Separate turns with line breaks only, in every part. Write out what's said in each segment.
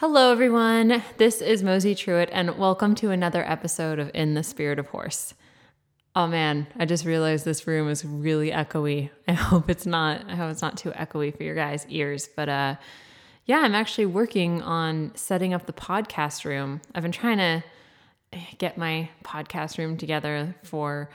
Hello, everyone. This is Mosey Truitt, and welcome to another episode of In the Spirit of Horse. Oh man, I just realized this room is really echoey. I hope it's not. I hope it's not too echoey for your guys' ears. But uh, yeah, I'm actually working on setting up the podcast room. I've been trying to get my podcast room together for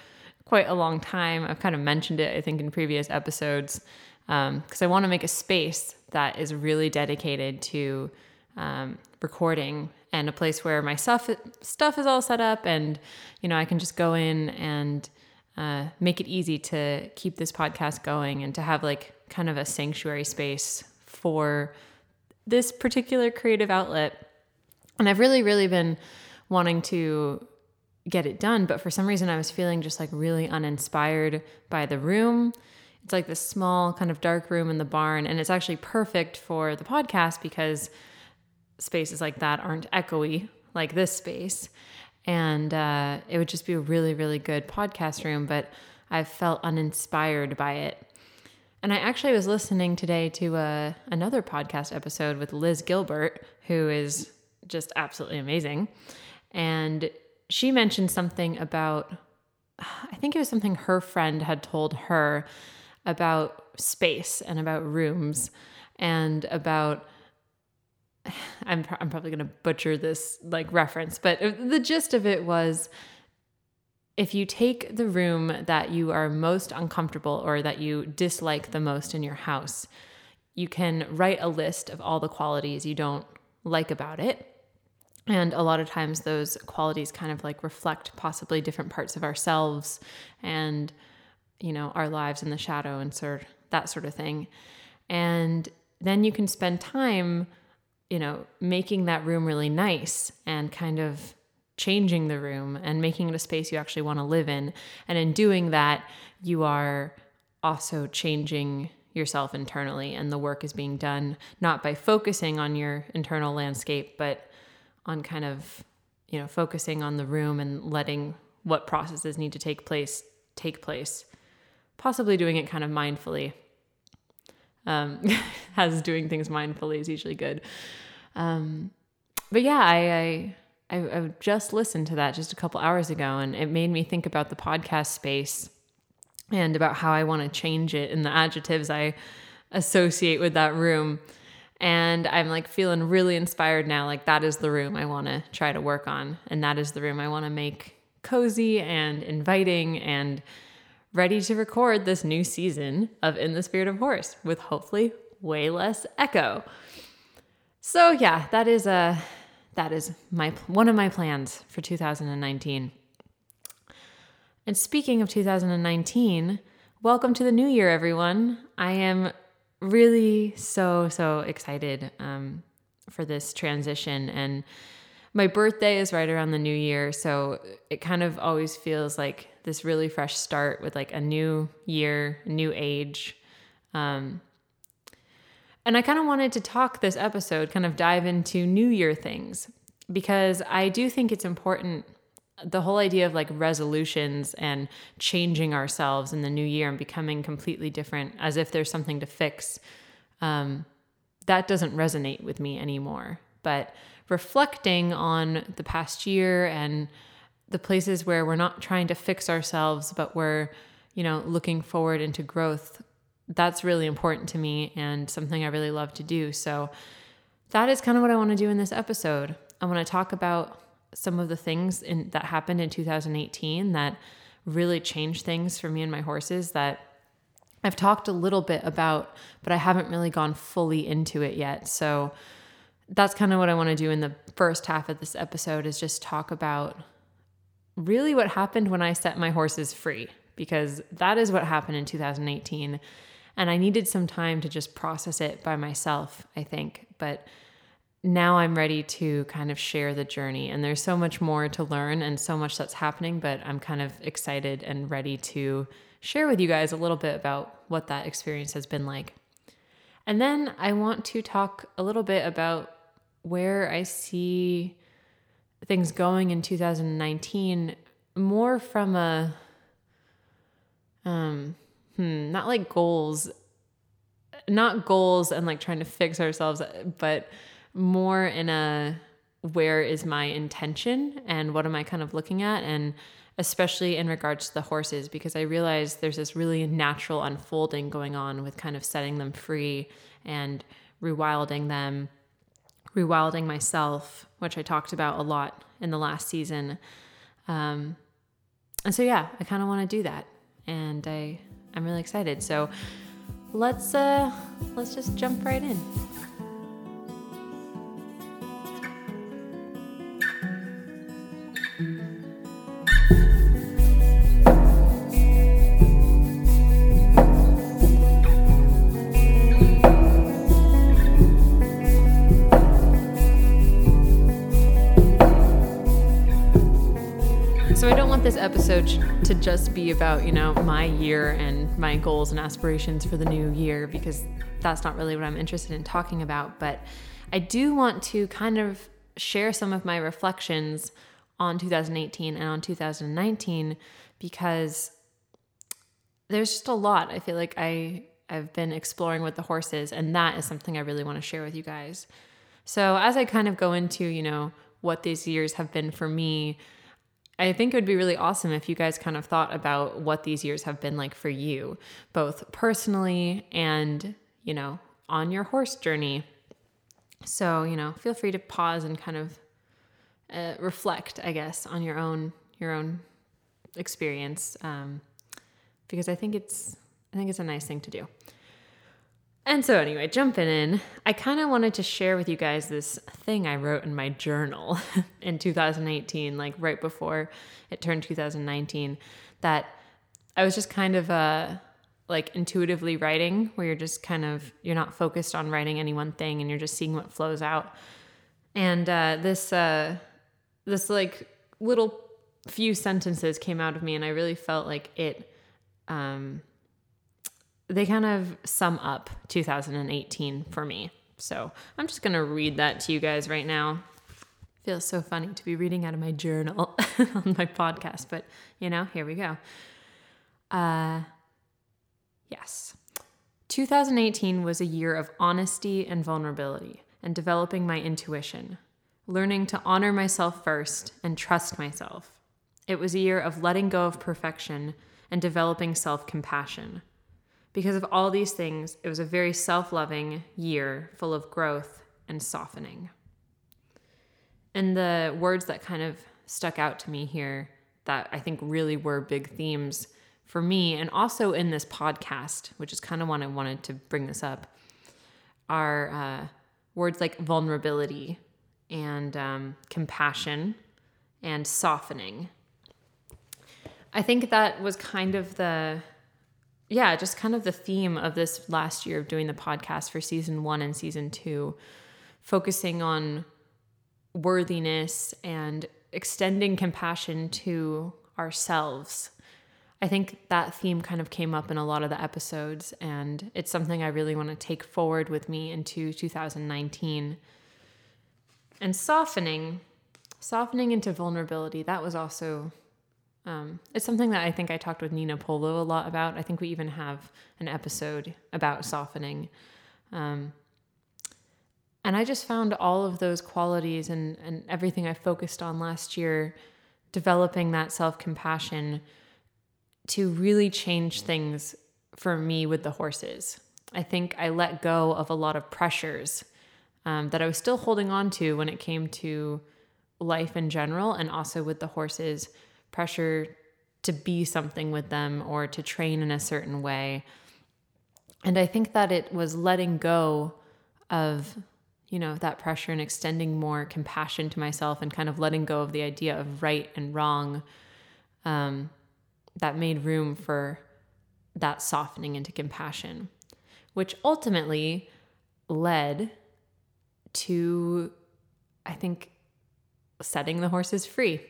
quite a long time. I've kind of mentioned it, I think, in previous episodes, because um, I want to make a space that is really dedicated to um, recording and a place where my stuff stuff is all set up and you know I can just go in and uh, make it easy to keep this podcast going and to have like kind of a sanctuary space for this particular creative outlet. And I've really, really been wanting to get it done, but for some reason I was feeling just like really uninspired by the room. It's like this small kind of dark room in the barn, and it's actually perfect for the podcast because spaces like that aren't echoey like this space. And uh, it would just be a really, really good podcast room, but I felt uninspired by it. And I actually was listening today to uh, another podcast episode with Liz Gilbert, who is just absolutely amazing. And she mentioned something about, I think it was something her friend had told her about space and about rooms and about I'm, I'm probably going to butcher this like reference, but uh, the gist of it was if you take the room that you are most uncomfortable or that you dislike the most in your house, you can write a list of all the qualities you don't like about it. And a lot of times those qualities kind of like reflect possibly different parts of ourselves and, you know, our lives in the shadow and sort that sort of thing. And then you can spend time you know, making that room really nice and kind of changing the room and making it a space you actually want to live in. And in doing that, you are also changing yourself internally, and the work is being done not by focusing on your internal landscape, but on kind of, you know, focusing on the room and letting what processes need to take place take place, possibly doing it kind of mindfully um, as doing things mindfully is usually good. Um, but yeah, I, I, I, I just listened to that just a couple hours ago, and it made me think about the podcast space and about how I want to change it and the adjectives I associate with that room. And I'm like feeling really inspired now. Like, that is the room I want to try to work on. And that is the room I want to make cozy and inviting and ready to record this new season of In the Spirit of Horse with hopefully way less echo. So yeah, that is a that is my one of my plans for 2019. And speaking of 2019, welcome to the new year, everyone. I am really so so excited um, for this transition and my birthday is right around the new year so it kind of always feels like this really fresh start with like a new year, new age. Um, and I kind of wanted to talk this episode, kind of dive into New Year things, because I do think it's important. The whole idea of like resolutions and changing ourselves in the new year and becoming completely different as if there's something to fix, um, that doesn't resonate with me anymore. But reflecting on the past year and the places where we're not trying to fix ourselves, but we're, you know, looking forward into growth. That's really important to me and something I really love to do. So that is kind of what I want to do in this episode. I want to talk about some of the things in, that happened in 2018 that really changed things for me and my horses that I've talked a little bit about, but I haven't really gone fully into it yet. So that's kind of what I want to do in the first half of this episode is just talk about really what happened when I set my horses free, because that is what happened in 2018. And I needed some time to just process it by myself, I think. But now I'm ready to kind of share the journey. And there's so much more to learn and so much that's happening, but I'm kind of excited and ready to share with you guys a little bit about what that experience has been like. And then I want to talk a little bit about where I see things going in 2019 more from a um hmm, not like goals not goals and like trying to fix ourselves but more in a where is my intention and what am I kind of looking at and especially in regards to the horses because I realize there's this really natural unfolding going on with kind of setting them free and rewilding them, rewilding myself, which I talked about a lot in the last season. Um, and so yeah, I kind of want to do that, and I I'm really excited. So let's uh let's just jump right in. Episode to just be about, you know, my year and my goals and aspirations for the new year because that's not really what I'm interested in talking about. But I do want to kind of share some of my reflections on 2018 and on 2019 because there's just a lot. I feel like I I've been exploring with the horses and that is something I really want to share with you guys. So as I kind of go into, you know, what these years have been for me, I think it would be really awesome if you guys kind of thought about what these years have been like for you, both personally and, you know, on your horse journey. So, you know, feel free to pause and kind of uh, reflect, I guess, on your own your own experience, um, because I think it's I think it's a nice thing to do. And so, anyway, jumping in, I kind of wanted to share with you guys this thing I wrote in my journal in 2018, like right before it turned 2019, that I was just kind of uh, like intuitively writing, where you're just kind of, you're not focused on writing any one thing and you're just seeing what flows out. And uh, this, uh, this like little few sentences came out of me, and I really felt like it. Um, they kind of sum up 2018 for me. So I'm just going to read that to you guys right now. Feels so funny to be reading out of my journal on my podcast, but you know, here we go. Uh, yes. 2018 was a year of honesty and vulnerability and developing my intuition, learning to honor myself first and trust myself. It was a year of letting go of perfection and developing self compassion. Because of all these things, it was a very self loving year full of growth and softening. And the words that kind of stuck out to me here that I think really were big themes for me and also in this podcast, which is kind of why I wanted to bring this up, are uh, words like vulnerability and um, compassion and softening. I think that was kind of the yeah, just kind of the theme of this last year of doing the podcast for season one and season two, focusing on worthiness and extending compassion to ourselves. I think that theme kind of came up in a lot of the episodes, and it's something I really want to take forward with me into 2019. And softening, softening into vulnerability, that was also um, it's something that I think I talked with Nina Polo a lot about. I think we even have an episode about softening. Um, and I just found all of those qualities and, and everything I focused on last year, developing that self compassion to really change things for me with the horses. I think I let go of a lot of pressures um, that I was still holding on to when it came to life in general and also with the horses pressure to be something with them or to train in a certain way. And I think that it was letting go of, you know, that pressure and extending more compassion to myself and kind of letting go of the idea of right and wrong um, that made room for that softening into compassion, which ultimately led to, I think, setting the horses free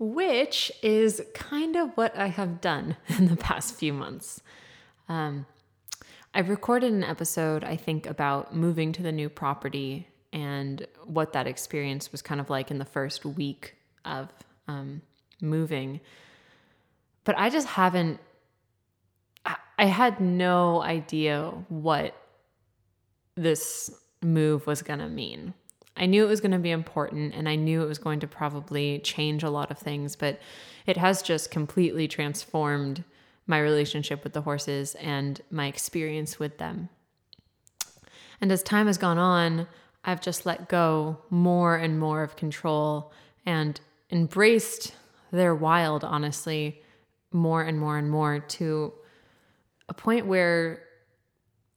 which is kind of what I have done in the past few months. Um, I recorded an episode, I think, about moving to the new property and what that experience was kind of like in the first week of um, moving. But I just haven't, I had no idea what this move was going to mean. I knew it was going to be important and I knew it was going to probably change a lot of things, but it has just completely transformed my relationship with the horses and my experience with them. And as time has gone on, I've just let go more and more of control and embraced their wild, honestly, more and more and more to a point where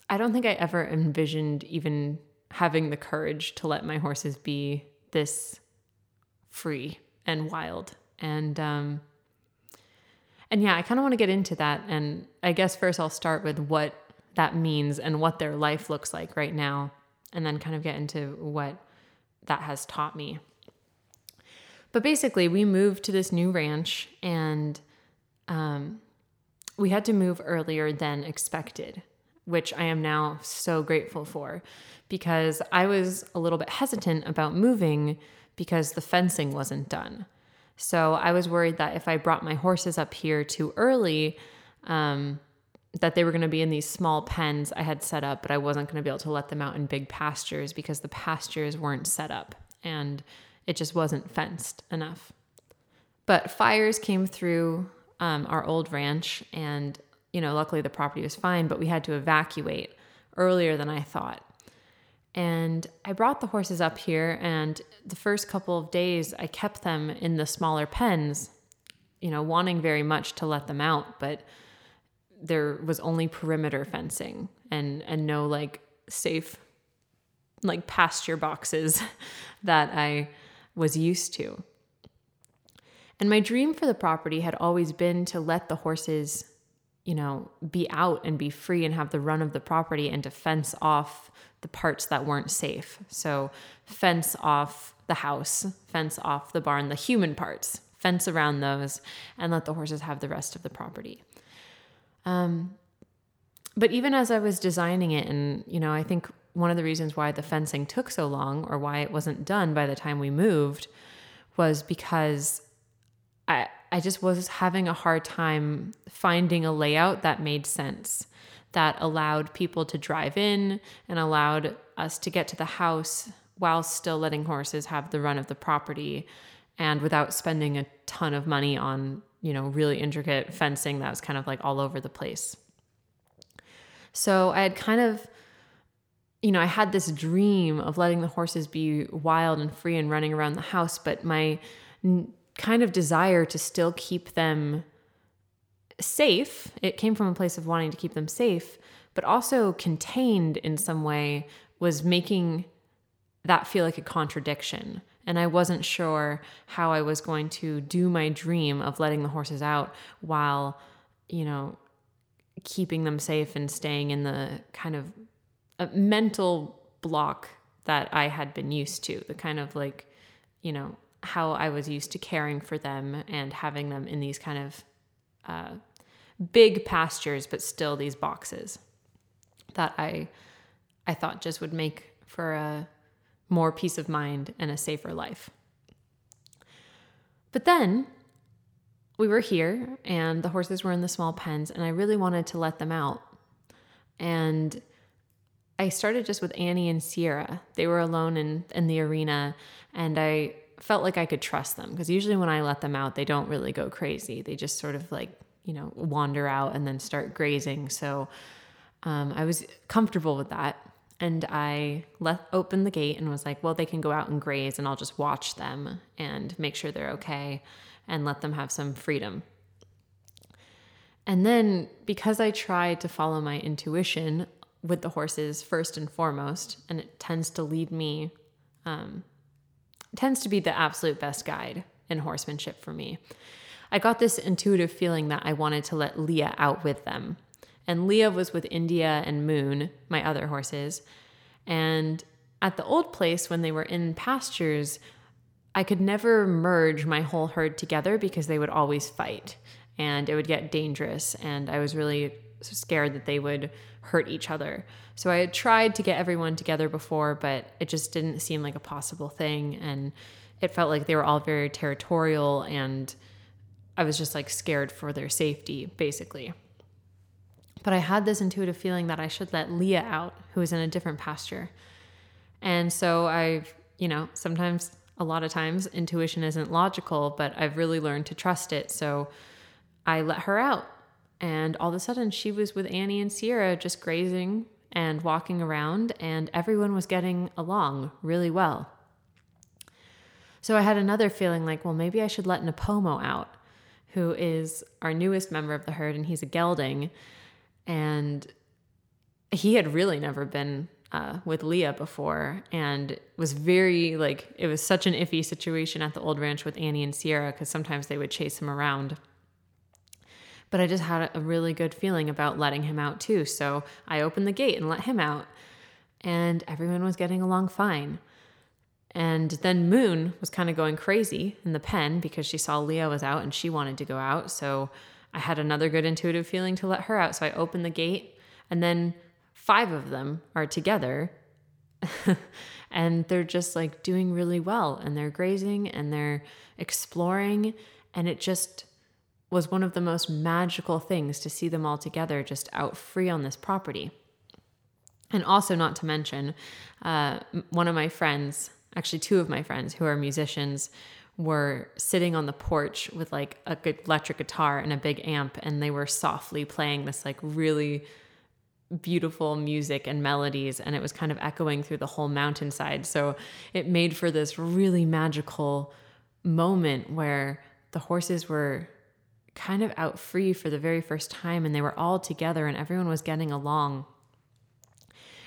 I don't think I ever envisioned even having the courage to let my horses be this free and wild. And um and yeah, I kind of want to get into that and I guess first I'll start with what that means and what their life looks like right now and then kind of get into what that has taught me. But basically, we moved to this new ranch and um, we had to move earlier than expected, which I am now so grateful for because I was a little bit hesitant about moving because the fencing wasn't done. So I was worried that if I brought my horses up here too early, um, that they were going to be in these small pens I had set up, but I wasn't going to be able to let them out in big pastures because the pastures weren't set up and it just wasn't fenced enough. But fires came through um, our old ranch, and you know, luckily the property was fine, but we had to evacuate earlier than I thought. And I brought the horses up here, and the first couple of days I kept them in the smaller pens, you know, wanting very much to let them out, but there was only perimeter fencing and and no like safe like pasture boxes that I was used to. And my dream for the property had always been to let the horses, you know, be out and be free and have the run of the property and to fence off the parts that weren't safe. So, fence off the house, fence off the barn, the human parts, fence around those, and let the horses have the rest of the property. Um, but even as I was designing it, and you know, I think one of the reasons why the fencing took so long or why it wasn't done by the time we moved was because I I just was having a hard time finding a layout that made sense that allowed people to drive in and allowed us to get to the house while still letting horses have the run of the property and without spending a ton of money on you know, really intricate fencing that was kind of like all over the place. So I had kind of, you know, I had this dream of letting the horses be wild and free and running around the house, but my kind of desire to still keep them safe, it came from a place of wanting to keep them safe, but also contained in some way was making that feel like a contradiction. And I wasn't sure how I was going to do my dream of letting the horses out while, you know, keeping them safe and staying in the kind of uh, mental block that I had been used to, the kind of like, you know, how I was used to caring for them and having them in these kind of uh, big pastures, but still these boxes that I I thought just would make for a more peace of mind and a safer life. But then we were here and the horses were in the small pens, and I really wanted to let them out. And I started just with Annie and Sierra. They were alone in, in the arena, and I felt like I could trust them because usually when I let them out, they don't really go crazy. They just sort of like, you know, wander out and then start grazing. So um, I was comfortable with that. And I let open the gate and was like, well, they can go out and graze and I'll just watch them and make sure they're okay and let them have some freedom. And then because I tried to follow my intuition with the horses first and foremost, and it tends to lead me, um, tends to be the absolute best guide in horsemanship for me. I got this intuitive feeling that I wanted to let Leah out with them and Leah was with India and Moon, my other horses. And at the old place, when they were in pastures, I could never merge my whole herd together because they would always fight and it would get dangerous. And I was really scared that they would hurt each other. So I had tried to get everyone together before, but it just didn't seem like a possible thing. And it felt like they were all very territorial and I was just like scared for their safety, basically. But I had this intuitive feeling that I should let Leah out, who was in a different pasture. And so I've, you know, sometimes, a lot of times, intuition isn't logical, but I've really learned to trust it. So I let her out. And all of a sudden, she was with Annie and Sierra just grazing and walking around, and everyone was getting along really well. So I had another feeling like, well, maybe I should let Napomo out, who is our newest member of the herd, and he's a gelding. And he had really never been uh, with Leah before and was very like it was such an iffy situation at the old ranch with Annie and Sierra because sometimes they would chase him around. But I just had a really good feeling about letting him out too. So I opened the gate and let him out, and everyone was getting along fine. And then Moon was kind of going crazy in the pen because she saw Leah was out and she wanted to go out. So I had another good intuitive feeling to let her out. So I opened the gate, and then five of them are together and they're just like doing really well and they're grazing and they're exploring and it just was one of the most magical things to see them all together just out free on this property. And also not to mention uh, one of my friends actually two of my friends who are musicians were sitting on the porch with like a good electric guitar and a big amp and they were softly playing this like really beautiful music and melodies and it was kind of echoing through the whole mountainside. So it made for this really magical moment where the horses were kind of out free for the very first time and they were all together and everyone was getting along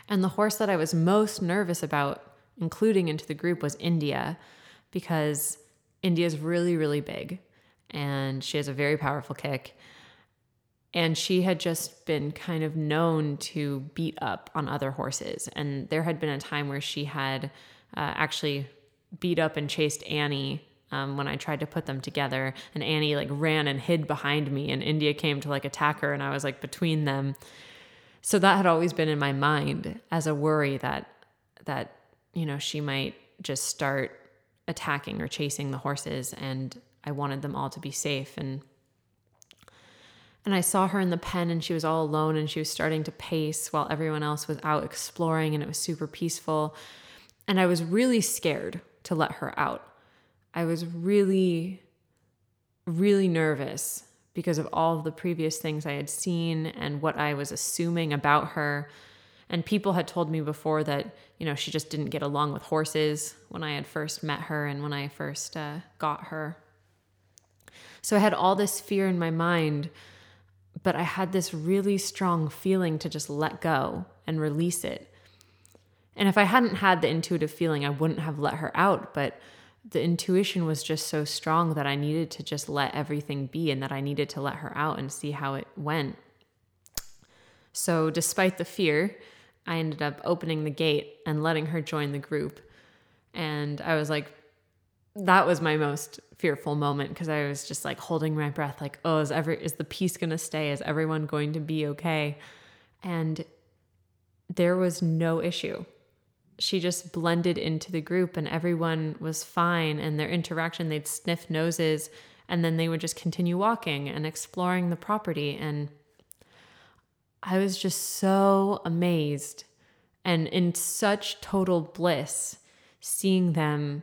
and the horse that i was most nervous about including into the group was india because india is really really big and she has a very powerful kick and she had just been kind of known to beat up on other horses. And there had been a time where she had uh, actually beat up and chased Annie um, when I tried to put them together. And Annie like ran and hid behind me, and India came to like attack her, and I was like between them. So that had always been in my mind as a worry that that you know she might just start attacking or chasing the horses, and I wanted them all to be safe and and I saw her in the pen and she was all alone and she was starting to pace while everyone else was out exploring and it was super peaceful. And I was really scared to let her out. I was really, really nervous because of all of the previous things I had seen and what I was assuming about her. And people had told me before that, you know, she just didn't get along with horses when I had first met her and when I first uh, got her. So I had all this fear in my mind but I had this really strong feeling to just let go and release it. And if I hadn't had the intuitive feeling, I wouldn't have let her out. But the intuition was just so strong that I needed to just let everything be and that I needed to let her out and see how it went. So, despite the fear, I ended up opening the gate and letting her join the group. And I was like, that was my most fearful moment because I was just like holding my breath, like, oh, is every is the peace gonna stay? Is everyone going to be okay? And there was no issue. She just blended into the group and everyone was fine. And their interaction, they'd sniff noses and then they would just continue walking and exploring the property. And I was just so amazed and in such total bliss seeing them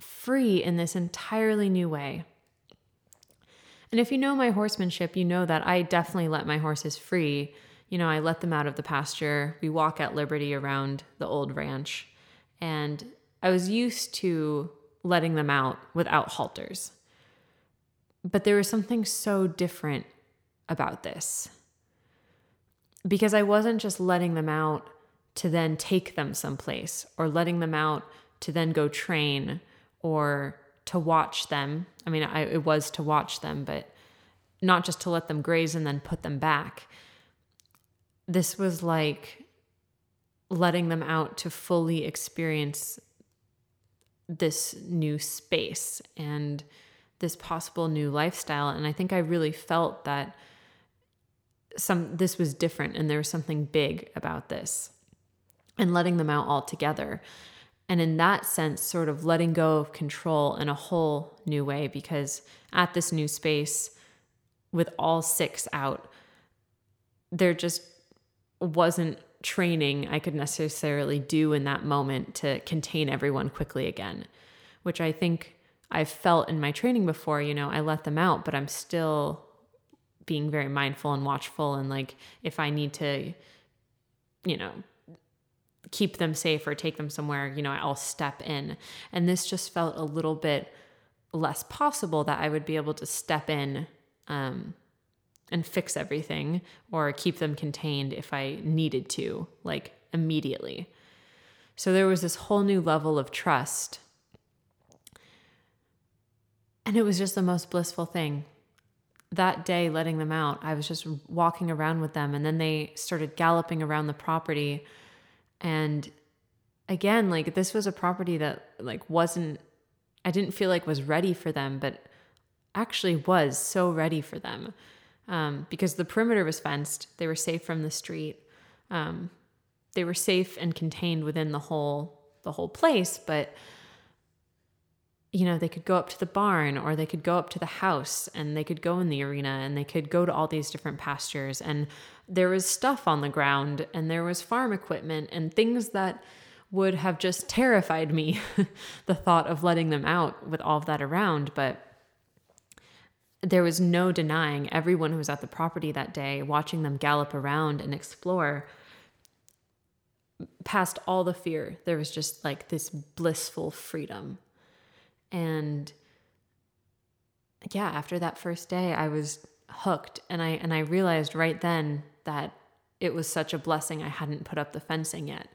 free in this entirely new way. And if you know my horsemanship, you know that I definitely let my horses free. You know, I let them out of the pasture. We walk at liberty around the old ranch. And I was used to letting them out without halters. But there was something so different about this. Because I wasn't just letting them out to then take them someplace or letting them out to then go train or to watch them. I mean, I, it was to watch them, but not just to let them graze and then put them back. This was like letting them out to fully experience this new space and this possible new lifestyle. And i think i really felt that some this was different and there was something big about this and letting them out altogether. And in that sense, sort of letting go of control in a whole new way because at this new space, with all six out, they're just wasn't training I could necessarily do in that moment to contain everyone quickly again, which I think I've felt in my training before. You know, I let them out, but I'm still being very mindful and watchful. And like, if I need to, you know, keep them safe or take them somewhere, you know, I'll step in. And this just felt a little bit less possible that I would be able to step in um, and fix everything or keep them contained if I needed to, like immediately. So there was this whole new level of trust. And it was just the most blissful thing. That day, letting them out, I was just walking around with them, and then they started galloping around the property. And again, like this was a property that like wasn't I didn't feel like was ready for them, but actually was so ready for them um, because the perimeter was fenced. They were safe from the street. Um, they were safe and contained within the whole the whole place, but you know they could go up to the barn or they could go up to the house and they could go in the arena and they could go to all these different pastures and there was stuff on the ground and there was farm equipment and things that would have just terrified me the thought of letting them out with all of that around but there was no denying everyone who was at the property that day, watching them gallop around and explore, past all the fear, there was just like this blissful freedom. And yeah, after that first day, I was hooked and I and I realized right then that it was such a blessing I hadn't put up the fencing yet.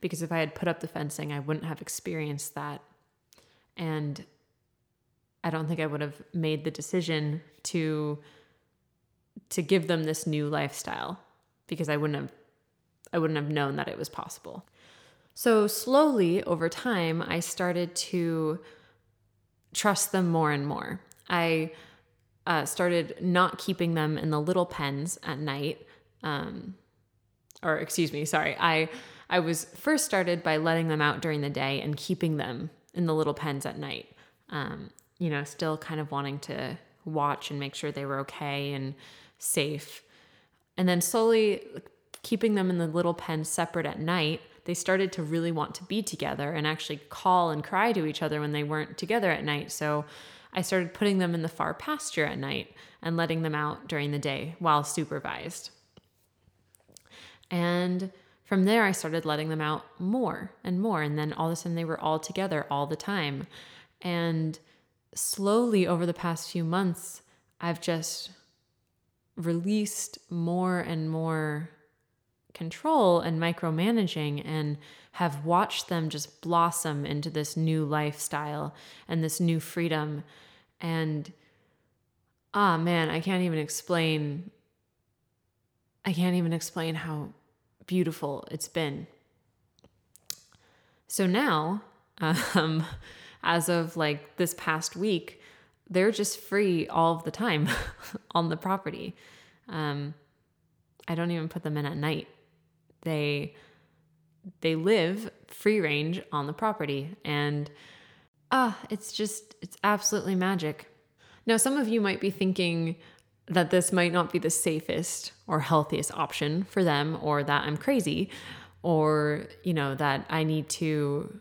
Because if I had put up the fencing, I wouldn't have experienced that. And I don't think I would have made the decision to to give them this new lifestyle because I wouldn't have I wouldn't have known that it was possible. So slowly over time I started to trust them more and more. I uh, started not keeping them in the little pens at night. Um, or excuse me, sorry. I I was first started by letting them out during the day and keeping them in the little pens at night. Um, you know, still kind of wanting to watch and make sure they were okay and safe. And then slowly keeping them in the little pen separate at night, they started to really want to be together and actually call and cry to each other when they weren't together at night. So I started putting them in the far pasture at night and letting them out during the day while supervised. And from there, I started letting them out more and more. And then all of a sudden, they were all together all the time. And slowly over the past few months, I've just released more and more control and micromanaging and have watched them just blossom into this new lifestyle and this new freedom. And ah, oh man, I can't even explain. I can't even explain how beautiful it's been. So now, um, as of like this past week, they're just free all of the time on the property. Um, I don't even put them in at night. They they live free range on the property and ah, it's just it's absolutely magic. Now some of you might be thinking that this might not be the safest or healthiest option for them or that I'm crazy or you know that I need to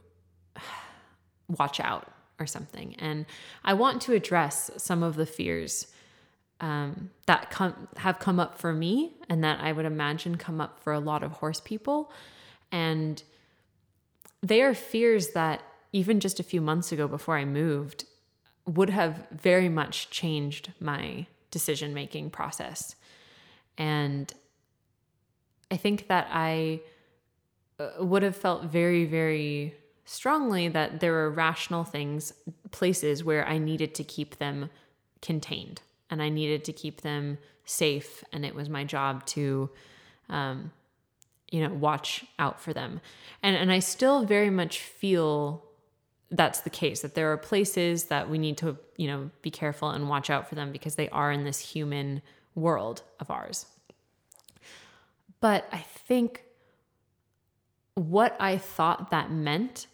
watch out or something. And I want to address some of the fears um, that come have come up for me, and that I would imagine come up for a lot of horse people. And they are fears that even just a few months ago, before I moved, would have very much changed my decision making process. And I think that I uh, would have felt very, very strongly that there were rational things, places where I needed to keep them contained and I needed to keep them safe. And it was my job to, um, you know, watch out for them. And, and I still very much feel that's the case that there are places that we need to, you know, be careful and watch out for them because they are in this human world of ours. But I think what I thought that meant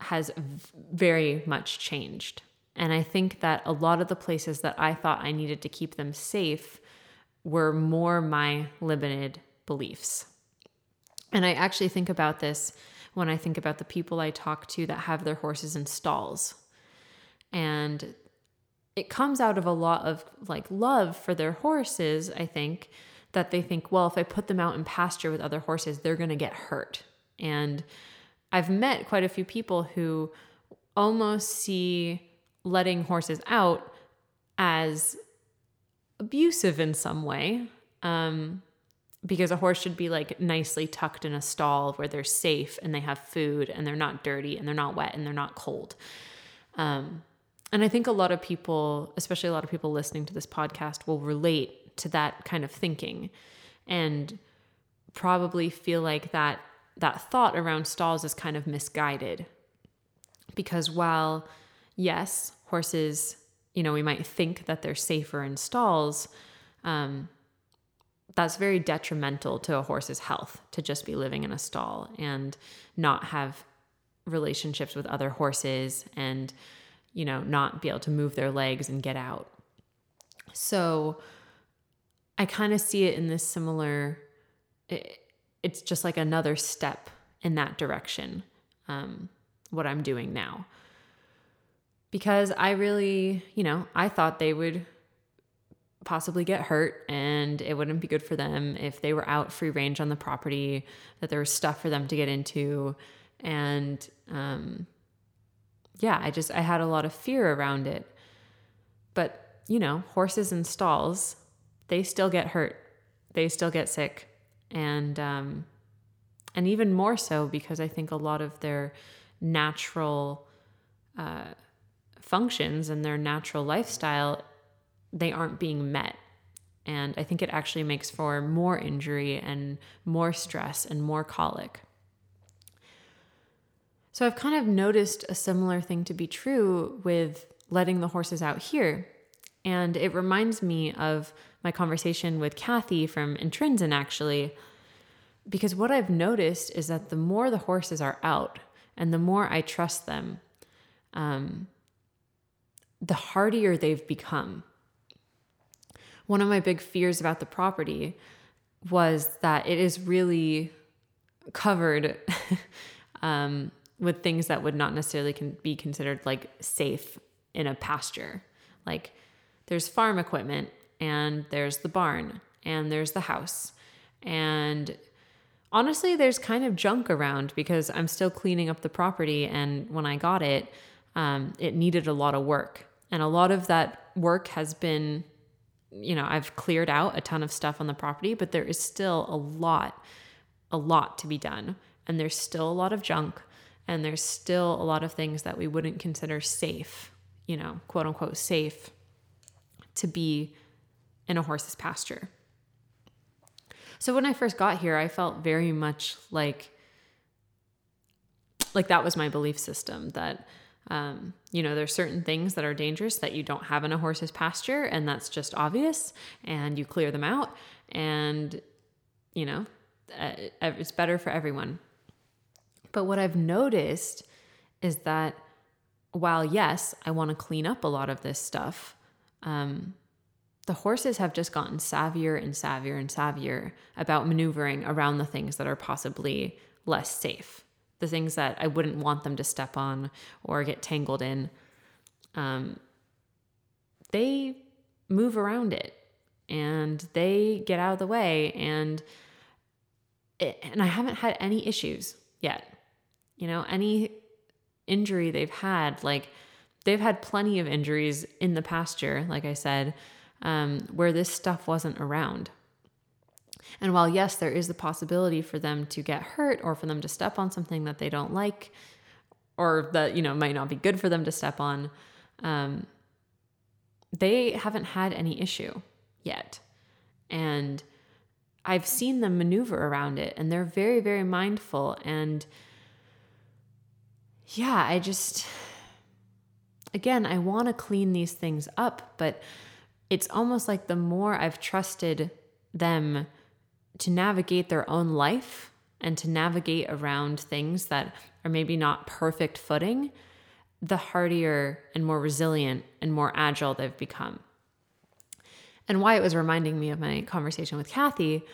has very much changed. And I think that a lot of the places that I thought I needed to keep them safe were more my limited beliefs. And I actually think about this when I think about the people I talk to that have their horses in stalls. And it comes out of a lot of like love for their horses, I think, that they think, well, if I put them out in pasture with other horses, they're going to get hurt. And I've met quite a few people who almost see letting horses out as abusive in some way. Um, because a horse should be like nicely tucked in a stall where they're safe and they have food and they're not dirty and they're not wet and they're not cold. Um, and I think a lot of people, especially a lot of people listening to this podcast, will relate to that kind of thinking and probably feel like that that thought around stalls is kind of misguided. Because while yes, horses, you know, we might think that they're safer in stalls, um, that's very detrimental to a horse's health to just be living in a stall and not have relationships with other horses and you know not be able to move their legs and get out so i kind of see it in this similar it, it's just like another step in that direction um, what i'm doing now because i really you know i thought they would possibly get hurt and it wouldn't be good for them if they were out free range on the property, that there was stuff for them to get into. And um, yeah, I just, I had a lot of fear around it. But, you know, horses and stalls, they still get hurt, they still get sick. And, um, and even more so because I think a lot of their natural uh, functions and their natural lifestyle they aren't being met. And I think it actually makes for more injury and more stress and more colic. So I've kind of noticed a similar thing to be true with letting the horses out here. And it reminds me of my conversation with Kathy from Intrinsin, actually, because what I've noticed is that the more the horses are out and the more I trust them, um, the hardier they've become one of my big fears about the property was that it is really covered um, with things that would not necessarily can be considered like safe in a pasture. Like there's farm equipment and there's the barn and there's the house. And honestly, there's kind of junk around because I'm still cleaning up the property. And when I got it, um, it needed a lot of work. And a lot of that work has been you know, I've cleared out a ton of stuff on the property, but there is still a lot, a lot to be done. And there's still a lot of junk and there's still a lot of things that we wouldn't consider safe, you know, quote unquote safe to be in a horse's pasture. So when I first got here, I felt very much like like that was my belief system that um, you know, there's certain things that are dangerous that you don't have in a horse's pasture, and that's just obvious, and you clear them out, and you know, uh, it's better for everyone. But what I've noticed is that while, yes, I want to clean up a lot of this stuff, um, the horses have just gotten savvier and savvier and savvier about maneuvering around the things that are possibly less safe the things that I wouldn't want them to step on or get tangled in, um, they move around it and they get out of the way and it, and I haven't had any issues yet. You know, any injury they've had, like they've had plenty of injuries in the pasture, like I said, um, where this stuff wasn't around. And while, yes, there is the possibility for them to get hurt or for them to step on something that they don't like or that, you know, might not be good for them to step on, um, they haven't had any issue yet. And I've seen them maneuver around it and they're very, very mindful. And yeah, I just, again, I want to clean these things up, but it's almost like the more I've trusted them to navigate their own life and to navigate around things that are maybe not perfect footing, the hardier and more resilient and more agile they've become. And why it was reminding me of my conversation with Kathy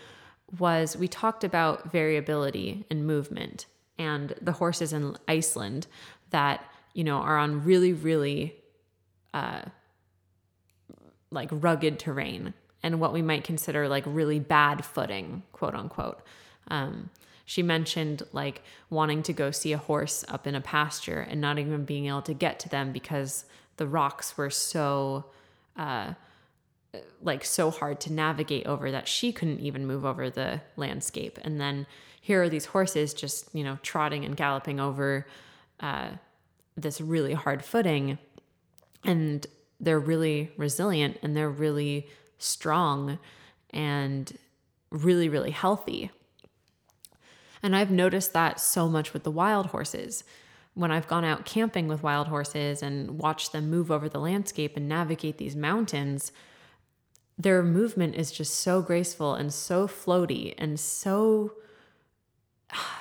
was we talked about variability and movement and the horses in Iceland that, you know, are on really, really uh, like rugged terrain and what we might consider like really bad footing, quote unquote. Um, she mentioned like wanting to go see a horse up in a pasture and not even being able to get to them because the rocks were so uh, like so hard to navigate over that she couldn't even move over the landscape. And then here are these horses just, you know, trotting and galloping over uh, this really hard footing. And they're really resilient and they're really strong and really, really healthy. And I've noticed that so much with the wild horses. When I've gone out camping with wild horses and watched them move over the landscape and navigate these mountains, their movement is just so graceful and so floaty and so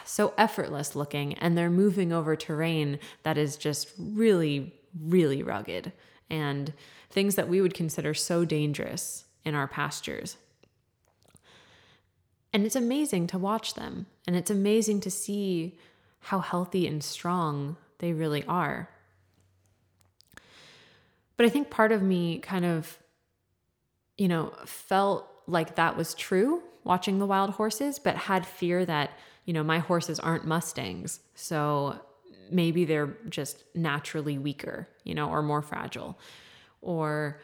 so effortless looking and they're moving over terrain that is just really really rugged and things that we would consider so dangerous in our pastures and it's amazing to watch them and it's amazing to see how healthy and strong they really are but i think part of me kind of you know, felt like that was true watching the wild horses, but had fear that, you know, my horses aren't Mustangs. So maybe they're just naturally weaker, you know, or more fragile. Or,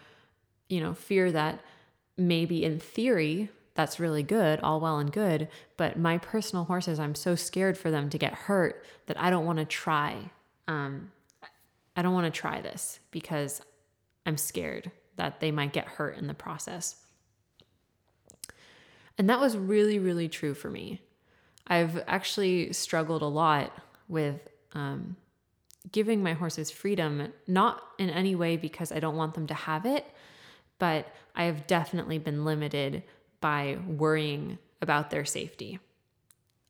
you know, fear that maybe in theory that's really good, all well and good, but my personal horses, I'm so scared for them to get hurt that I don't want to try. Um, I don't want to try this because I'm scared that they might get hurt in the process. And that was really, really true for me. I've actually struggled a lot with um, giving my horses freedom, not in any way because I don't want them to have it, but I have definitely been limited by worrying about their safety.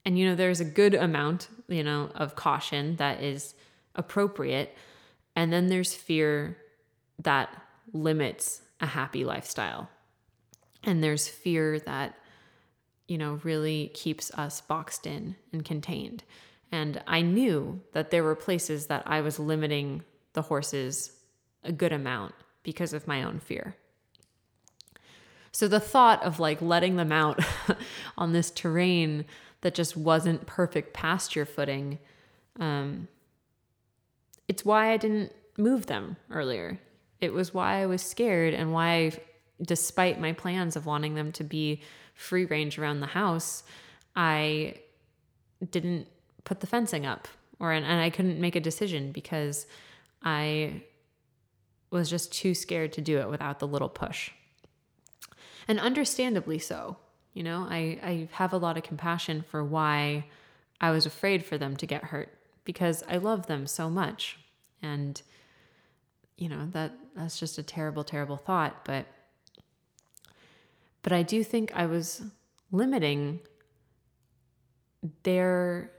And, you know, there's a good amount, you know, of caution that is appropriate. And then there's fear that limits a happy lifestyle. And there's fear that, you know, really keeps us boxed in and contained. And I knew that there were places that I was limiting the horses a good amount because of my own fear. So the thought of like letting them out on this terrain that just wasn't perfect pasture footing, um, it's why I didn't move them earlier. It was why I was scared and why, despite my plans of wanting them to be free range around the house, I didn't put the fencing up or and, I couldn't make a decision because I was just too scared to do it without the little push. And understandably so. You know, I, I have a lot of compassion for why I was afraid for them to get hurt because I love them so much. And you know that that's just a terrible terrible thought but but i do think i was limiting their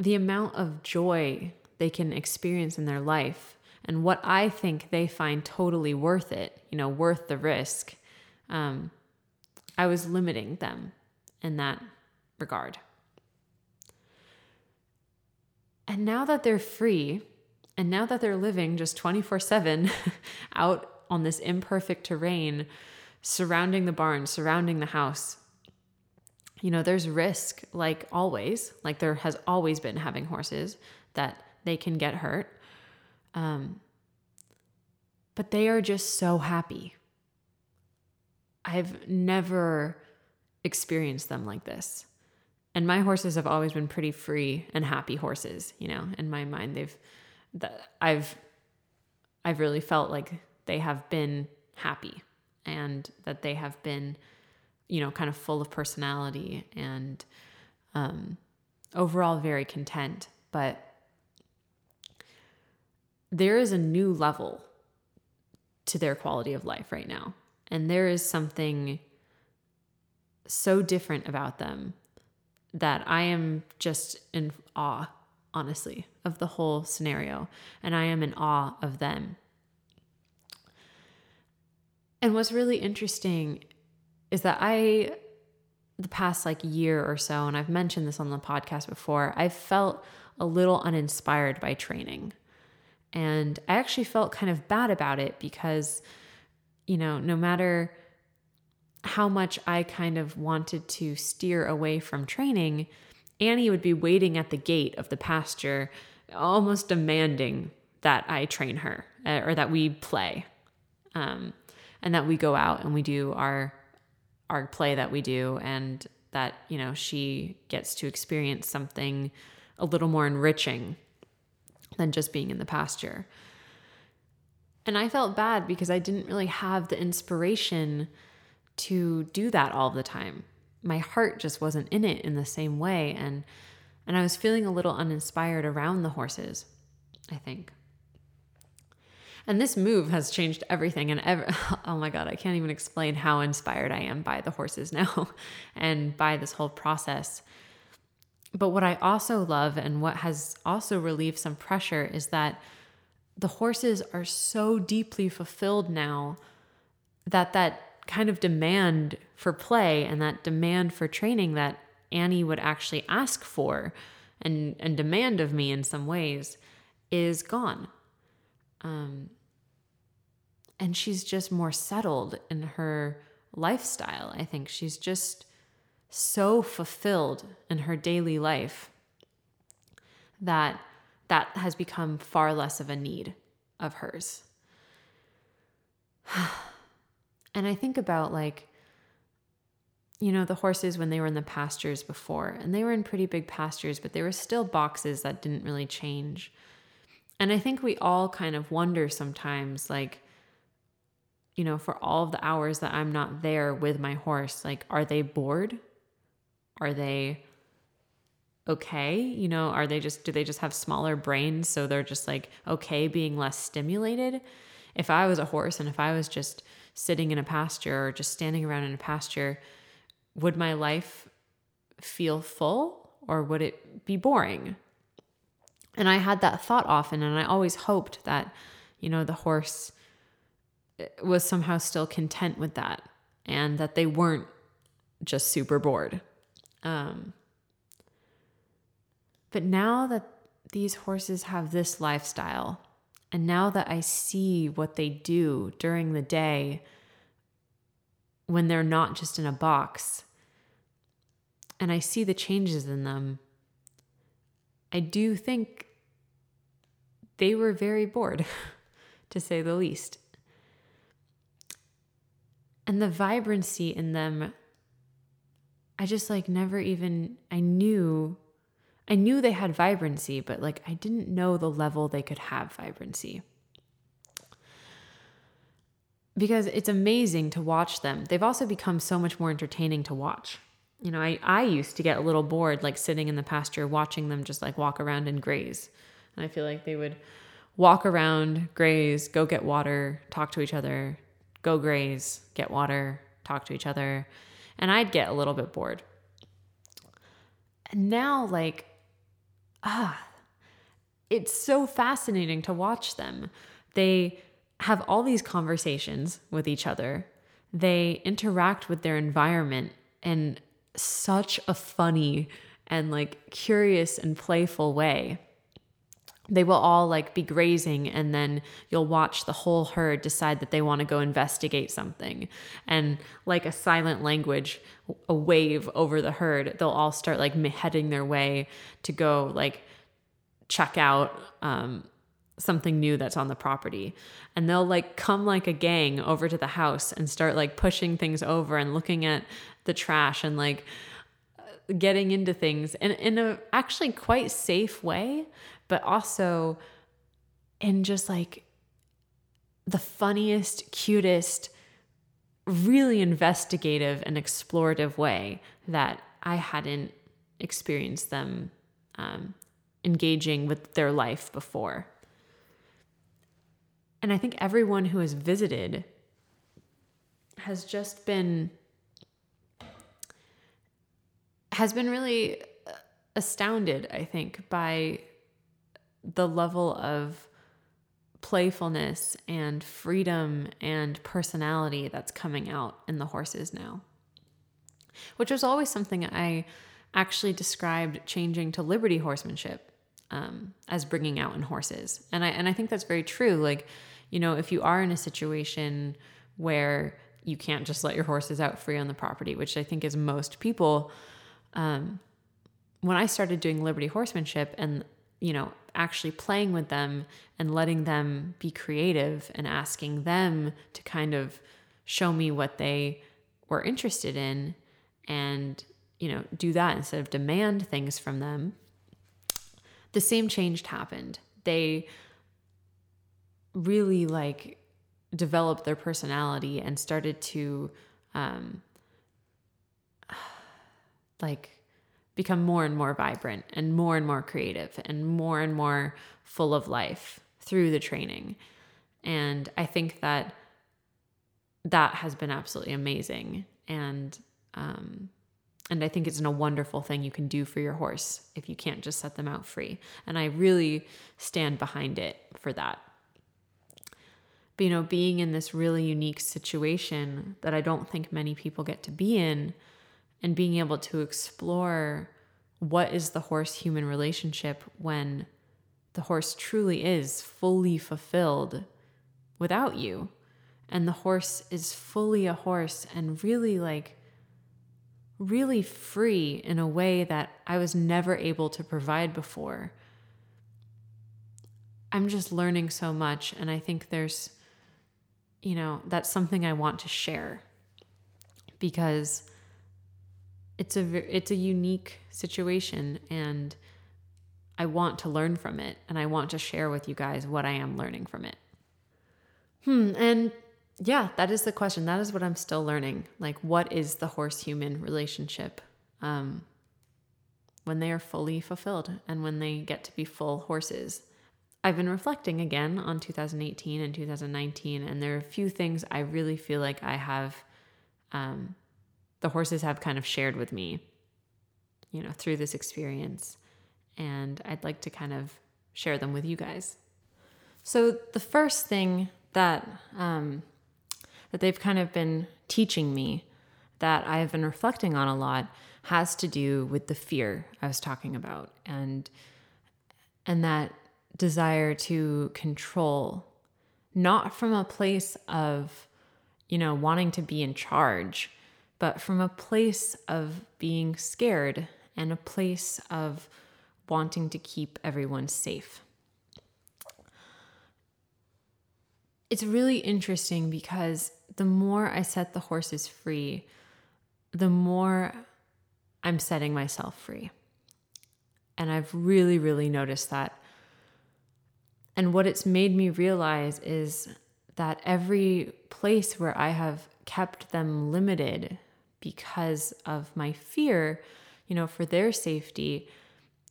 the amount of joy they can experience in their life and what i think they find totally worth it you know worth the risk um, i was limiting them in that regard. And now that they're free and now that they're living just 24 7 out on this imperfect terrain, surrounding the barn, surrounding the house, you know, there's risk, like always, like there has always been having horses that they can get hurt. Um, but they are just so happy. I've never experienced them like this. And my horses have always been pretty free and happy horses, you know, in my mind. They've that I've I've really felt like they have been happy and that they have been you know kind of full of personality and um, overall very content but there is a new level to their quality of life right now and there is something so different about them that I am just in awe honestly, of the whole scenario. And I am in awe of them. And what's really interesting is that I, the past like year or so, and I've mentioned this on the podcast before, I've felt a little uninspired by training. And I actually felt kind of bad about it because, you know, no matter how much I kind of wanted to steer away from training, Annie would be waiting at the gate of the pasture, almost demanding that I train her uh, or that we play. Um, and that we go out and we do our our play that we do and that you know she gets to experience something a little more enriching than just being in the pasture. And i felt bad because i didn't really have the inspiration to do that all the time. My heart just wasn't in it in the same way and and i was feeling a little uninspired around the horses i think and this move has changed everything. And ever, oh my God, I can't even explain how inspired I am by the horses now and by this whole process. But what I also love and what has also relieved some pressure is that the horses are so deeply fulfilled now that that kind of demand for play and that demand for training that Annie would actually ask for and and demand of me in some ways is gone. Um, and she's just more settled in her lifestyle. I think she's just so fulfilled in her daily life that that has become far less of a need of hers. and I think about like you know the horses when they were in the pastures before and they were in pretty big pastures but they were still boxes that didn't really change and I think we all kind of wonder sometimes, like, you know, for all of the hours that I'm not there with my horse, like, are they bored? Are they okay? You know, are they just, do they just have smaller brains? So they're just like okay being less stimulated? If I was a horse and if I was just sitting in a pasture or just standing around in a pasture, would my life feel full or would it be boring? And I had that thought often, and I always hoped that, you know, the horse eh, was somehow still content with that and that they weren't just super bored. Um, but now that these horses have this lifestyle, and now that I see what they do during the day when they're not just in a box, and I see the changes in them, I do think they were very bored, to say the least. And the vibrancy in them, I just like never even, I knew, I knew they had vibrancy, but like I didn't know the level they could have vibrancy. Because it's amazing to watch them. They've also become so much more entertaining to watch. You know, I, I used to get a little bored like sitting in the pasture watching them just like walk around and graze. And I feel like they would walk around, graze, go get water, talk to each other, go graze, get water, talk to each other. And I'd get a little bit bored. And now, like, ah, it's so fascinating to watch them. They have all these conversations with each other, they interact with their environment in such a funny and like curious and playful way. They will all like be grazing and then you'll watch the whole herd decide that they want to go investigate something. And like a silent language a wave over the herd they'll all start like heading their way to go like check out um, something new that's on the property. And they'll like come like a gang over to the house and start like pushing things over and looking at the trash and like getting into things in, in a actually quite safe way but also in just like the funniest, cutest, really investigative and explorative way that I hadn't experienced them um, engaging with their life before. And I think everyone who has visited has just been has been really astounded, I think, by the level of playfulness and freedom and personality that's coming out in the horses now. which was always something I actually described changing to liberty horsemanship um, as bringing out in horses. And I, and I think that's very true. Like, you know, if you are in a situation where you can't just let your horses out free on the property, which I think is most people. Um, when I started doing liberty horsemanship and, you know, actually playing with them and letting them be creative and asking them to kind of show me what they were interested in and, you know, do that instead of demand things from them, the same change happened. They really like developed their personality and started to um, like become more and more vibrant and more and more creative and more and more full of life through the training. And I think that that has been absolutely amazing. And um, and I think it's a wonderful thing you can do for your horse if you can't just set them out free. And I really stand behind it for that. But, you know, being in this really unique situation that I don't think many people get to be in and being able to explore what is the horse human relationship when the horse truly is fully fulfilled without you. And the horse is fully a horse and really like really free in a way that I was never able to provide before. I'm just learning so much, and I think there's, you know, that's something I want to share because it's a it's a unique situation, and I want to learn from it, and I want to share with you guys what I am learning from it. Hmm, and yeah, that is the question. That is what I'm still learning. Like, what is the horse human relationship um, when they are fully fulfilled and when they get to be full horses? I've been reflecting again on 2018 and 2019, and there are a few things I really feel like I have, um, the horses have kind of shared with me, you know, through this experience. And I'd like to kind of share them with you guys. So, the first thing that um, that they've kind of been teaching me that I've been reflecting on a lot has to do with the fear I was talking about and and that desire to control not from a place of you know wanting to be in charge but from a place of being scared and a place of wanting to keep everyone safe it's really interesting because the more I set the horses free, the more I'm setting myself free. And I've really, really noticed that. And what it's made me realize is that every place where I have kept them limited because of my fear, you know, for their safety,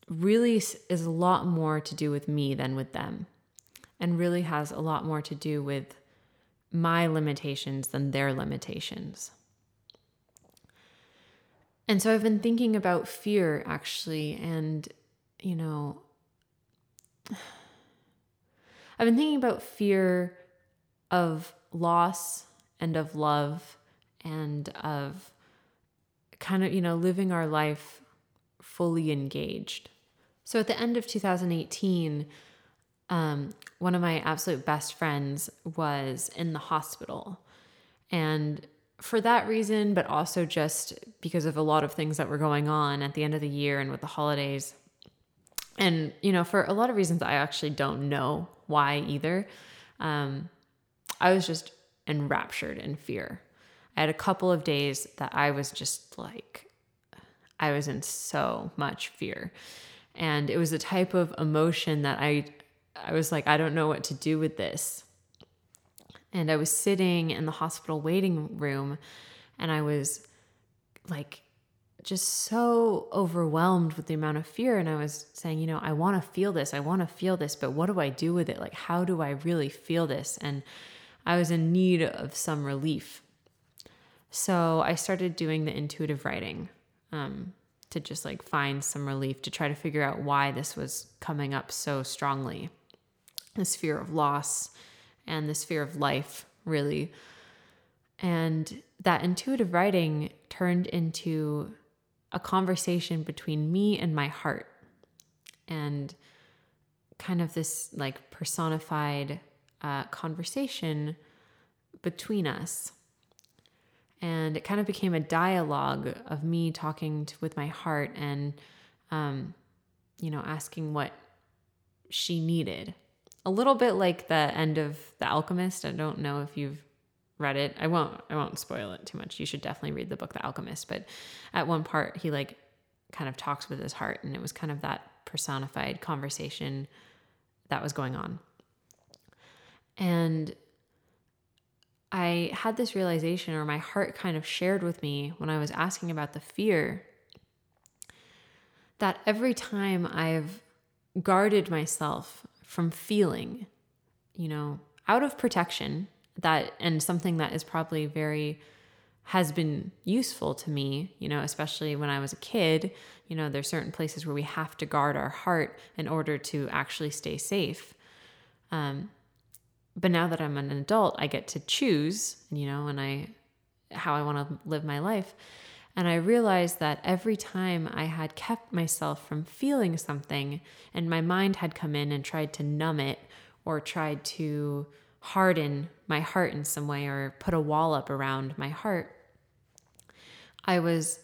really is a lot more to do with me than with them, and really has a lot more to do with my limitations than their limitations. And so I've been thinking about fear actually, and you know, I've been thinking about fear of loss and of love and of kind of, you know, living our life fully engaged. So at the end of 2018, um, one of my absolute best friends was in the hospital. And for that reason, but also just because of a lot of things that were going on at the end of the year and with the holidays. And, you know, for a lot of reasons, I actually don't know why either. Um, I was just enraptured in fear. I had a couple of days that I was just like, I was in so much fear. And it was a type of emotion that I I was like, I don't know what to do with this. And I was sitting in the hospital waiting room and I was like just so overwhelmed with the amount of fear. And I was saying, you know, I want to feel this. I want to feel this, but what do I do with it? Like, how do I really feel this? And I was in need of some relief. So I started doing the intuitive writing um, to just like find some relief to try to figure out why this was coming up so strongly this fear of loss and this fear of life, really. And that intuitive writing turned into a conversation between me and my heart. And kind of this like personified uh, conversation between us. And it kind of became a dialogue of me talking to, with my heart and, um, you know, asking what she needed. A little bit like the end of The Alchemist. I don't know if you've read it. I won't I won't spoil it too much. You should definitely read the book The Alchemist, but at one part he like kind of talks with his heart and it was kind of that personified conversation that was going on. And I had this realization, or my heart kind of shared with me when I was asking about the fear, that every time I've guarded myself from feeling, you know, out of protection, that and something that is probably very has been useful to me, you know, especially when I was a kid. You know, there's certain places where we have to guard our heart in order to actually stay safe. Um, but now that I'm an adult, I get to choose, you know, and I how I want to live my life. And I realized that every time I had kept myself from feeling something and my mind had come in and tried to numb it or tried to harden my heart in some way or put a wall up around my heart, I was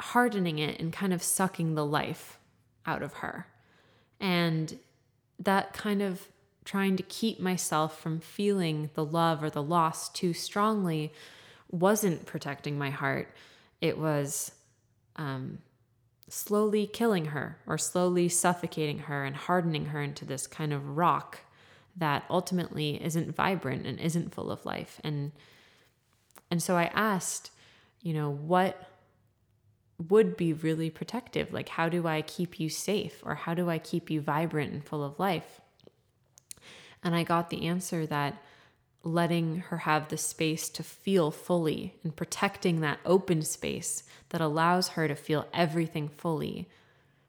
hardening it and kind of sucking the life out of her. And that kind of trying to keep myself from feeling the love or the loss too strongly wasn't protecting my heart. It was um, slowly killing her or slowly suffocating her and hardening her into this kind of rock that ultimately isn't vibrant and isn't full of life. And and so I asked, you know, what would be really protective? Like, how do I keep you safe or how do I keep you vibrant and full of life? And I got the answer that letting her have the space to feel fully and protecting that open space that allows her to feel everything fully,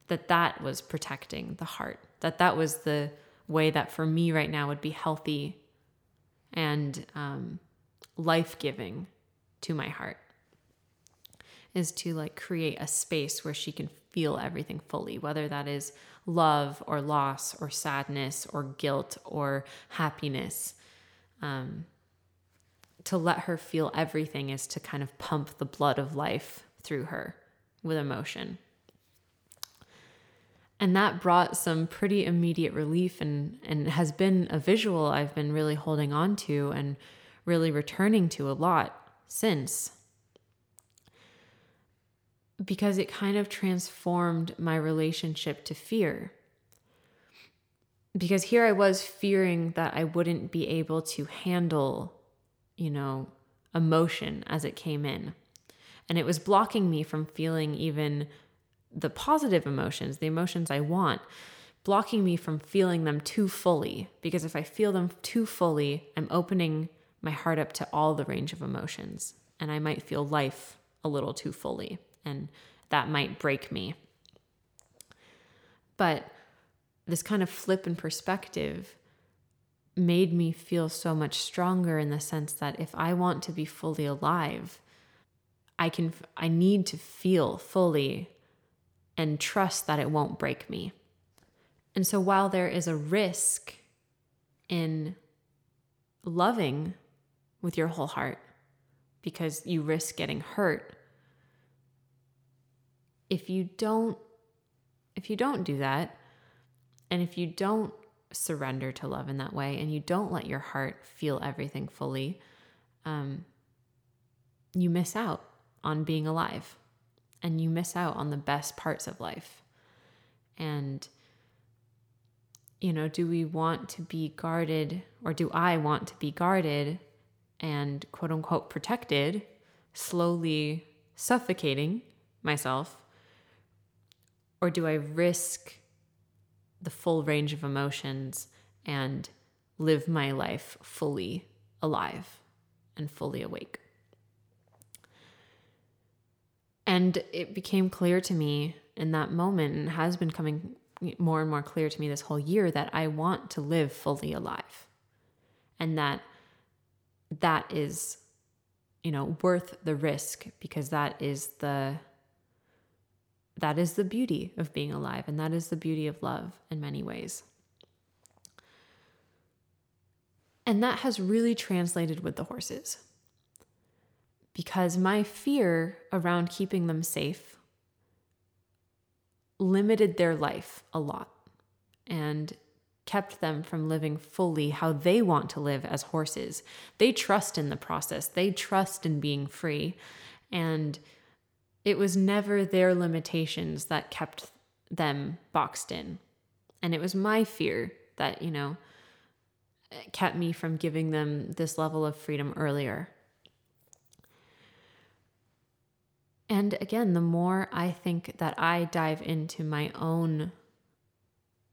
that that was protecting the heart, that that was the way that for me right now would be healthy and um, life giving to my heart is to like create a space where she can feel everything fully, whether that is love or loss or sadness or guilt or happiness. Um, to let her feel everything is to kind of pump the blood of life through her with emotion. And that brought some pretty immediate relief and, and has been a visual I've been really holding on to and really returning to a lot since because it kind of transformed my relationship to fear. Because here I was fearing that I wouldn't be able to handle, you know, emotion as it came in. And it was blocking me from feeling even the positive emotions, the emotions I want, blocking me from feeling them too fully. Because if I feel them too fully, I'm opening my heart up to all the range of emotions. And I might feel life a little too fully and that might break me. But this kind of flip in perspective made me feel so much stronger in the sense that if I want to be fully alive, I can I need to feel fully and trust that it won't break me. And so while there is a risk in loving with your whole heart because you risk getting hurt, if you don't if you don't do that and if you don't surrender to love in that way and you don't let your heart feel everything fully um, you miss out on being alive and you miss out on the best parts of life. And you know do we want to be guarded or do i want to be guarded and quote unquote protected slowly suffocating myself or do I risk the full range of emotions and live my life fully alive and fully awake? And it became clear to me in that moment and has been coming more and more clear to me this whole year that I want to live fully alive. And that that is you know, worth the risk because that is the that is the beauty of being alive and that is the beauty of love in many ways. And that has really translated with the horses. Because my fear around keeping them safe limited their life a lot and kept them from living fully how they want to live as horses. They trust in the process, they trust in being free. And it was never their limitations that kept them boxed in. And it was my fear that, you know, kept me from giving them this level of freedom earlier. And again, the more I think that I dive into my own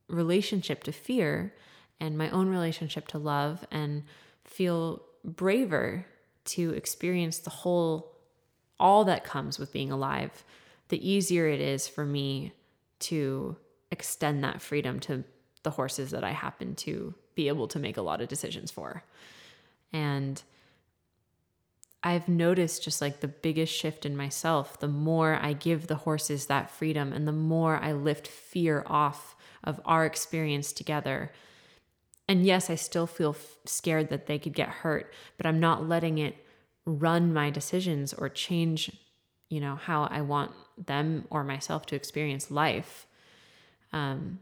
relationship to fear and my own relationship to love and feel braver to experience the whole, all that comes with being alive, the easier it is for me to extend that freedom to the horses that I happen to be able to make a lot of decisions for. And I've noticed just like the biggest shift in myself, the more I give the horses that freedom and the more I lift fear off of our experience together. And yes, I still feel f- scared that they could get hurt, but I'm not letting it run my decisions or change, you know, how I want them or myself to experience life. Um,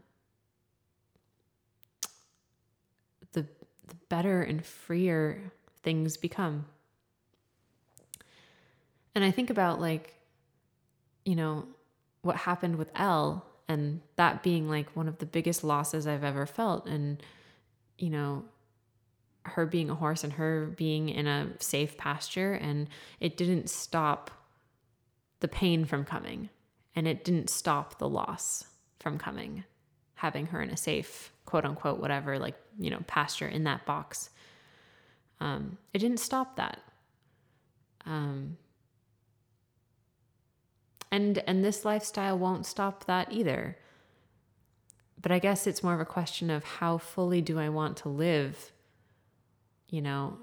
the, the better and freer things become. And I think about like, you know, what happened with Elle and that being like one of the biggest losses I've ever felt. And, you know, her being a horse and her being in a safe pasture, and it didn't stop the pain from coming, and it didn't stop the loss from coming, having her in a safe, quote unquote, whatever, like, you know, pasture in that box. Um, it didn't stop that. Um, and and this lifestyle won't stop that either but i guess it's more of a question of how fully do i want to live you know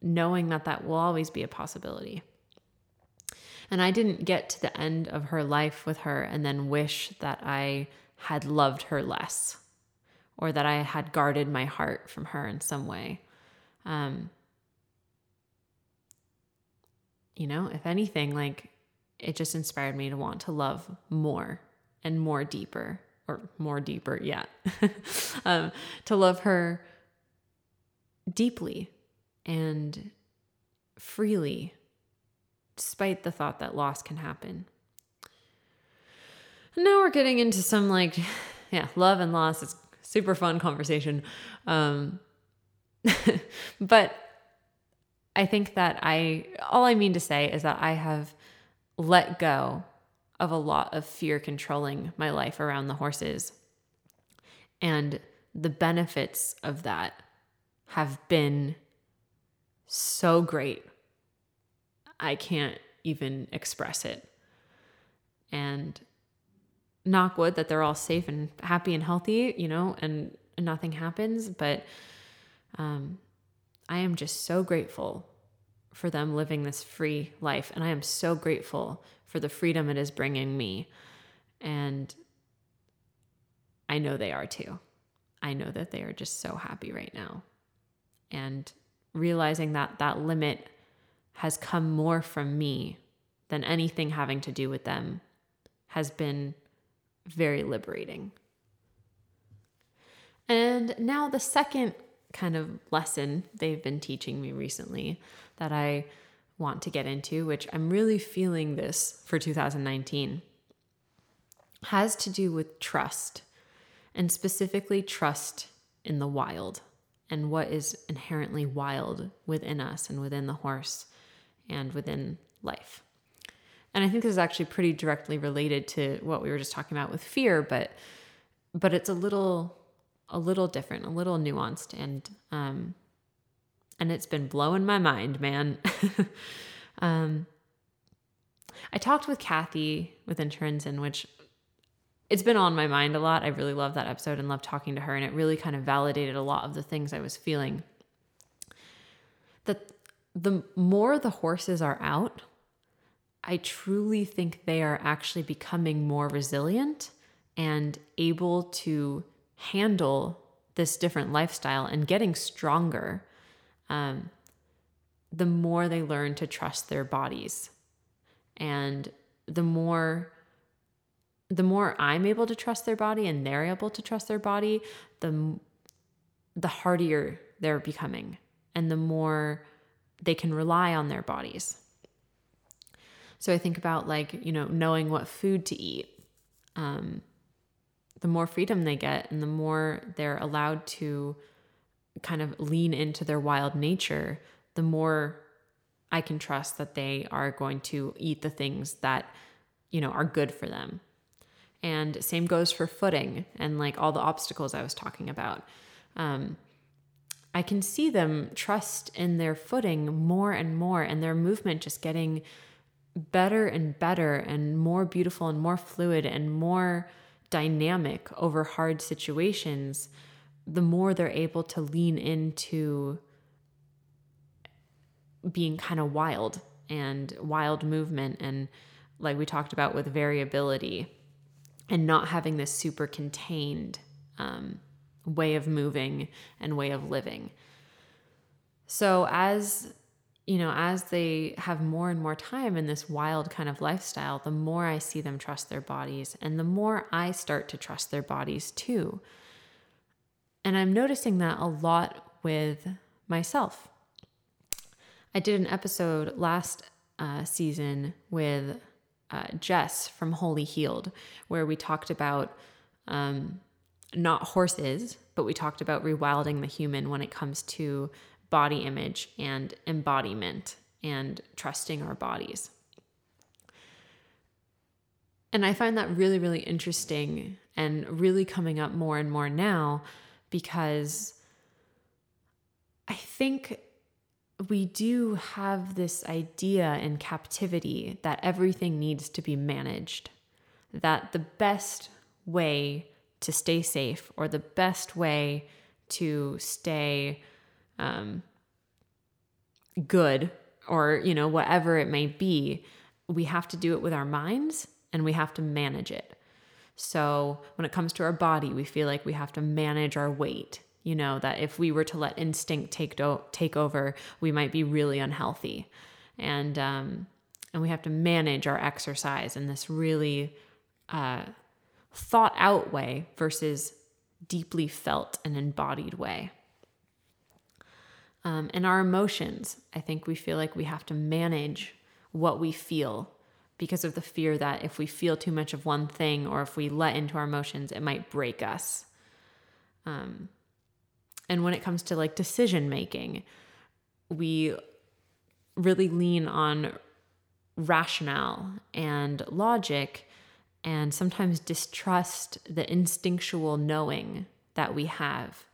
knowing that that will always be a possibility. And i didn't get to the end of her life with her and then wish that i had loved her less or that i had guarded my heart from her in some way. Um, you know if anything like it just inspired me to want to love more and more deeper or more deeper yet. Um, to love her deeply and freely despite the thought that loss can happen and now we're getting into some like yeah love and loss it's super fun conversation um, but i think that i all i mean to say is that i have let go of a lot of fear controlling my life around the horses. And the benefits of that have been so great. I can't even express it. And knock wood that they're all safe and happy and healthy, you know, and, nothing happens. But um, I am just so grateful for them living this free life. And I am so grateful for the freedom it is bringing me. And I know they are too. I know that they are just so happy right now. And realizing that that limit has come more from me than anything having to do with them has been very liberating. And now, the second kind of lesson they've been teaching me recently that I want to get into, which I'm really feeling this for 2019, has to do with trust and specifically trust in the wild and what is inherently wild within us and within the horse and within life. And I think this is actually pretty directly related to what we were just talking about with fear, but but it's a little a little different, a little nuanced, and um, and it's been blowing my mind, man. um, I talked with Kathy with Interns, in which it's been on my mind a lot. I really love that episode and love talking to her, and it really kind of validated a lot of the things I was feeling. That the more the horses are out, I truly think they are actually becoming more resilient and able to handle this different lifestyle and getting stronger um, the more they learn to trust their bodies and the more the more i'm able to trust their body and they're able to trust their body the the hardier they're becoming and the more they can rely on their bodies so i think about like you know knowing what food to eat um, the more freedom they get and the more they're allowed to kind of lean into their wild nature, the more I can trust that they are going to eat the things that, you know, are good for them. And same goes for footing and like all the obstacles I was talking about. Um, I can see them trust in their footing more and more, and their movement just getting better and better, and more beautiful and more fluid and more dynamic over hard situations, the more they're able to lean into being kind of wild and wild movement and like we talked about with variability and not having this super contained um, way of moving and way of living. So as you know, as they have more and more time in this wild kind of lifestyle, the more I see them trust their bodies and the more I start to trust their bodies too. And I'm noticing that a lot with myself. I did an episode last uh, season with uh, Jess from Holy Healed, where we talked about um, not horses, but we talked about rewilding the human when it comes to body image and embodiment and trusting our bodies. And I find that really, really interesting and really coming up more and more now because I think we do have this idea in captivity that everything needs to be managed, that the best way to stay safe or the best way to stay um, good or you know whatever it may be we have to do it with our minds and we have to manage it. So when it comes to our body we feel like we have to manage our weight you know that if we were to let instinct take do- take over we might be really unhealthy and um, and we have to manage our exercise in this really uh, thought out way versus deeply felt and embodied way um, and our emotions. I think we feel like we have to manage what we feel because of the fear that if we feel too much of one thing or if we let into our emotions, it might break us. Um, and when it comes to like decision making, we really lean on rationale and logic and sometimes distrust the instinctual knowing that we have.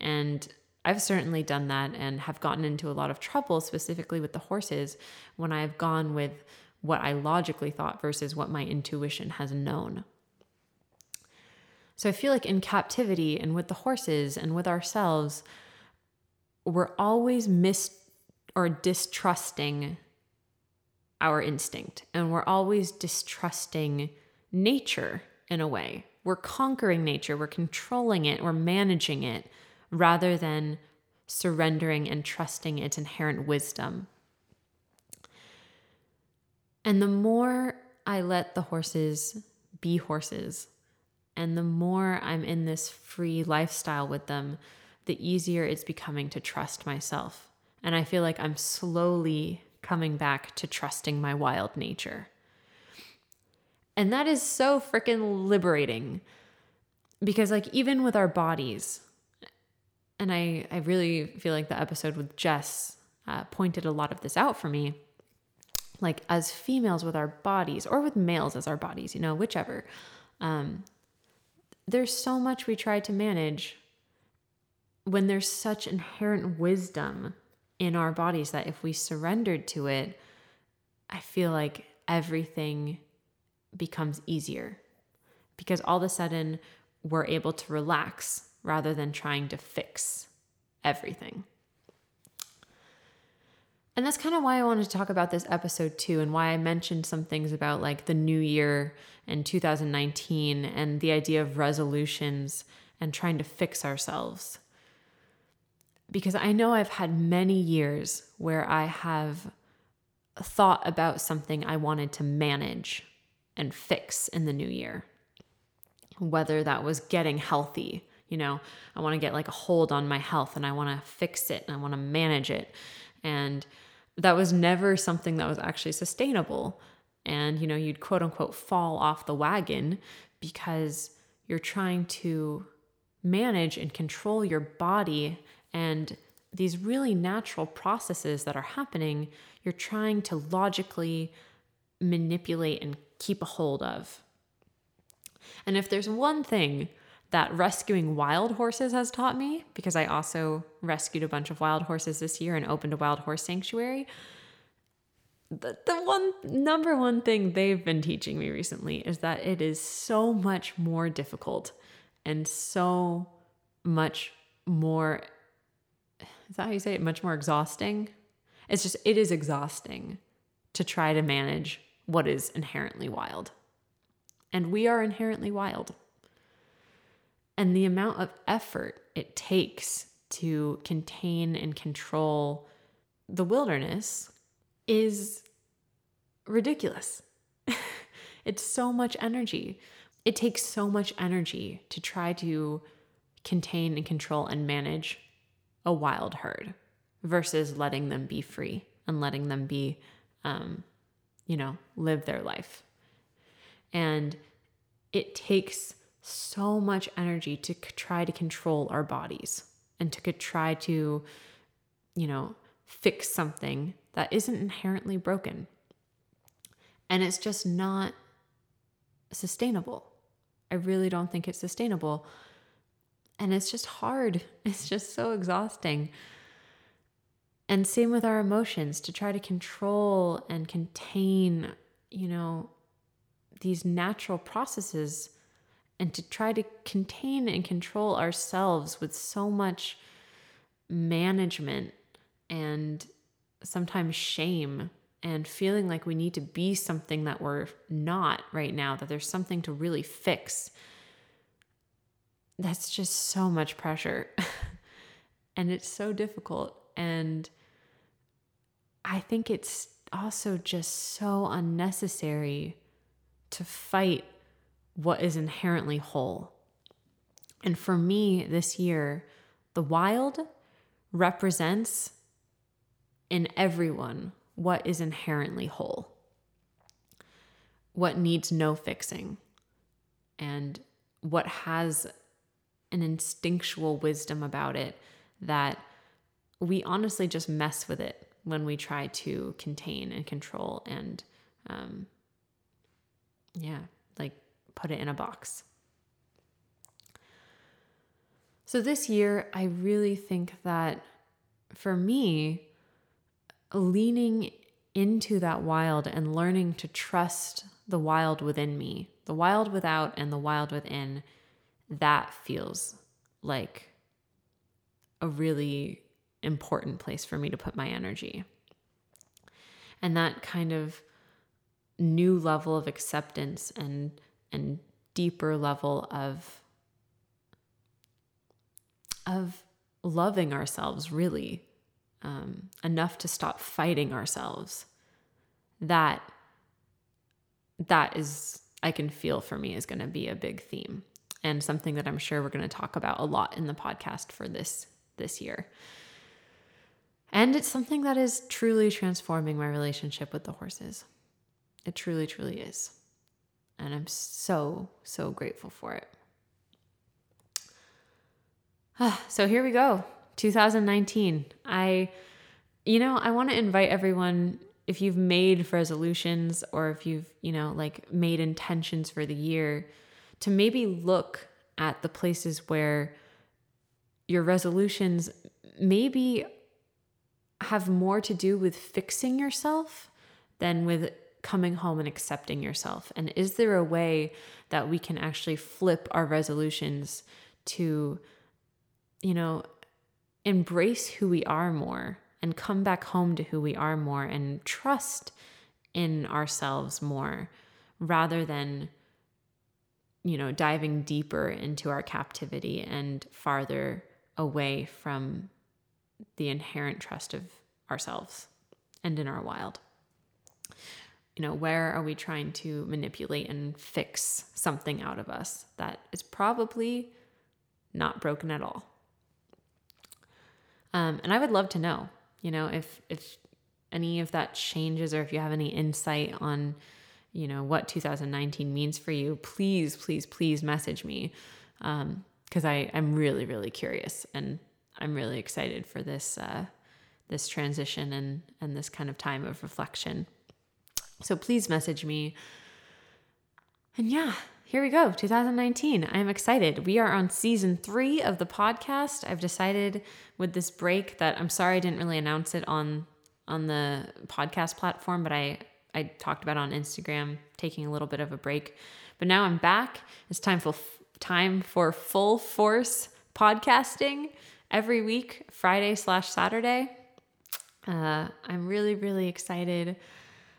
And I've certainly done that and have gotten into a lot of trouble, specifically with the horses, when I've gone with what I logically thought versus what my intuition has known. So I feel like in captivity and with the horses and with ourselves, we're always mis or distrusting our instinct and we're always distrusting nature in a way. We're conquering nature, we're controlling it, we're managing it rather than surrendering and trusting its inherent wisdom. And the more I let the horses be horses, and the more I'm in this free lifestyle with them, the easier it's becoming to trust myself. And I feel like I'm slowly coming back to trusting my wild nature. And that is so freaking liberating because, like, even with our bodies, and I, I really feel like the episode with Jess uh, pointed a lot of this out for me. Like, as females with our bodies, or with males as our bodies, you know, whichever, um, there's so much we try to manage when there's such inherent wisdom in our bodies that if we surrendered to it, I feel like everything becomes easier because all of a sudden we're able to relax rather than trying to fix everything. And that's kind of why I wanted to talk about this episode too, and why I mentioned some things about like the new year and 2019 and the idea of resolutions and trying to fix ourselves. Because I know I've had many years where I have thought about something I wanted to manage and fix in the new year. Whether that was getting healthy, you know, I want to get like a hold on my health and I want to fix it and I want to manage it. And that was never something that was actually sustainable. And, you know, you'd quote unquote fall off the wagon because you're trying to manage and control your body and these really natural processes that are happening, you're trying to logically manipulate and keep a hold of. And if there's one thing that rescuing wild horses has taught me, because I also rescued a bunch of wild horses this year and opened a wild horse sanctuary, the, the one number one thing they've been teaching me recently is that it is so much more difficult and so much more is that how you say it? Much more exhausting. It's just, it is exhausting to try to manage what is inherently wild. And we are inherently wild. And the amount of effort it takes to contain and control the wilderness is ridiculous. it's so much energy. It takes so much energy to try to contain and control and manage a wild herd versus letting them be free and letting them be, um, you know, live their life. And it takes so much energy to try to control our bodies and to try to, you know, fix something that isn't inherently broken. And it's just not sustainable. I really don't think it's sustainable. And it's just hard. It's just so exhausting. And same with our emotions to try to control and contain, you know, these natural processes and to try to contain and control ourselves with so much management and sometimes shame and feeling like we need to be something that we're not right now, that there's something to really fix that's just so much pressure. and it's so difficult. And I think it's also just so unnecessary to fight what is inherently whole. And for me this year, the wild represents in everyone what is inherently whole, what needs no fixing, and what has an instinctual wisdom about it that we honestly just mess with it when we try to contain and control and um, yeah put it in a box so this year i really think that for me leaning into that wild and learning to trust the wild within me the wild without and the wild within that feels like a really important place for me to put my energy. And that kind of new level of acceptance and and deeper level of of loving ourselves really um, enough to stop fighting ourselves that that is i can feel for me is going to be a big theme and something that I'm sure we're going to talk about a lot in the podcast for this this year. And it's something that is truly transforming my relationship with the horses. It truly, truly is. And I'm so, so grateful for it. Ah, so here we go 2019. I, you know, I want to invite everyone if you've made resolutions or if you've, you know, like made intentions for the year to maybe look at the places where your resolutions maybe have more to do with fixing yourself than with coming home and accepting yourself? And is there a way that we can actually flip our resolutions to, you know, embrace who we are more and come back home to who we are more and trust in ourselves more rather than you know diving deeper into our captivity and farther away from the inherent trust of ourselves and in our wild you know where are we trying to manipulate and fix something out of us that is probably not broken at all? Um, and i would love to know you know if if any of that changes or if you have any insight on you know what 2019 means for you please please please message me. Because um, i i'm really really curious and i'm really excited for this uh, this transition and and this kind of time of reflection so please message me. And yeah here we go 2019 i'm excited. We are on season three of the podcast. I've decided with this break that i'm sorry i didn't really announce it on on the podcast platform but i i talked about on instagram taking a little bit of a break. But now i'm back. It's time for time for full force podcasting every week friday slash saturday. Uh, i'm really really excited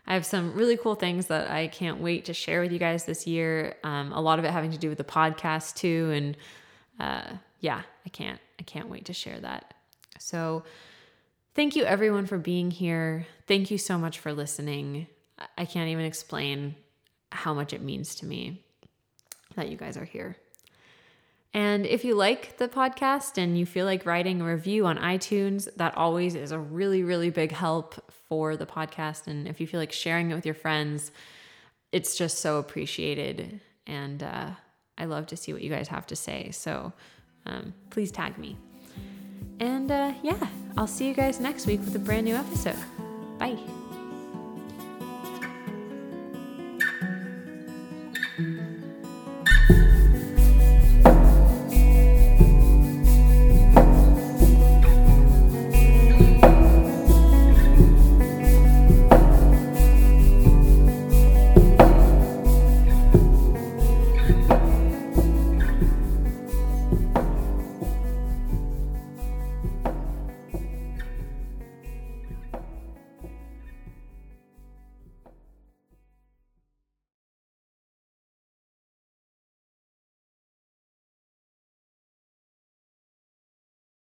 I have some really cool things that I can't wait to share with you guys this year. Um, a lot of it having to do with the podcast too, and uh, yeah, I can't I can't wait to share that. So, thank you everyone for being here. Thank you so much for listening. I can't even explain how much it means to me that you guys are here. And if you like the podcast and you feel like writing a review on iTunes, that always is a really, really big help for the podcast. And if you feel like sharing it with your friends, it's just so appreciated. And uh, I love to see what you guys have to say. So um, please tag me. And uh, yeah, I'll see you guys next week with a brand new episode. Bye.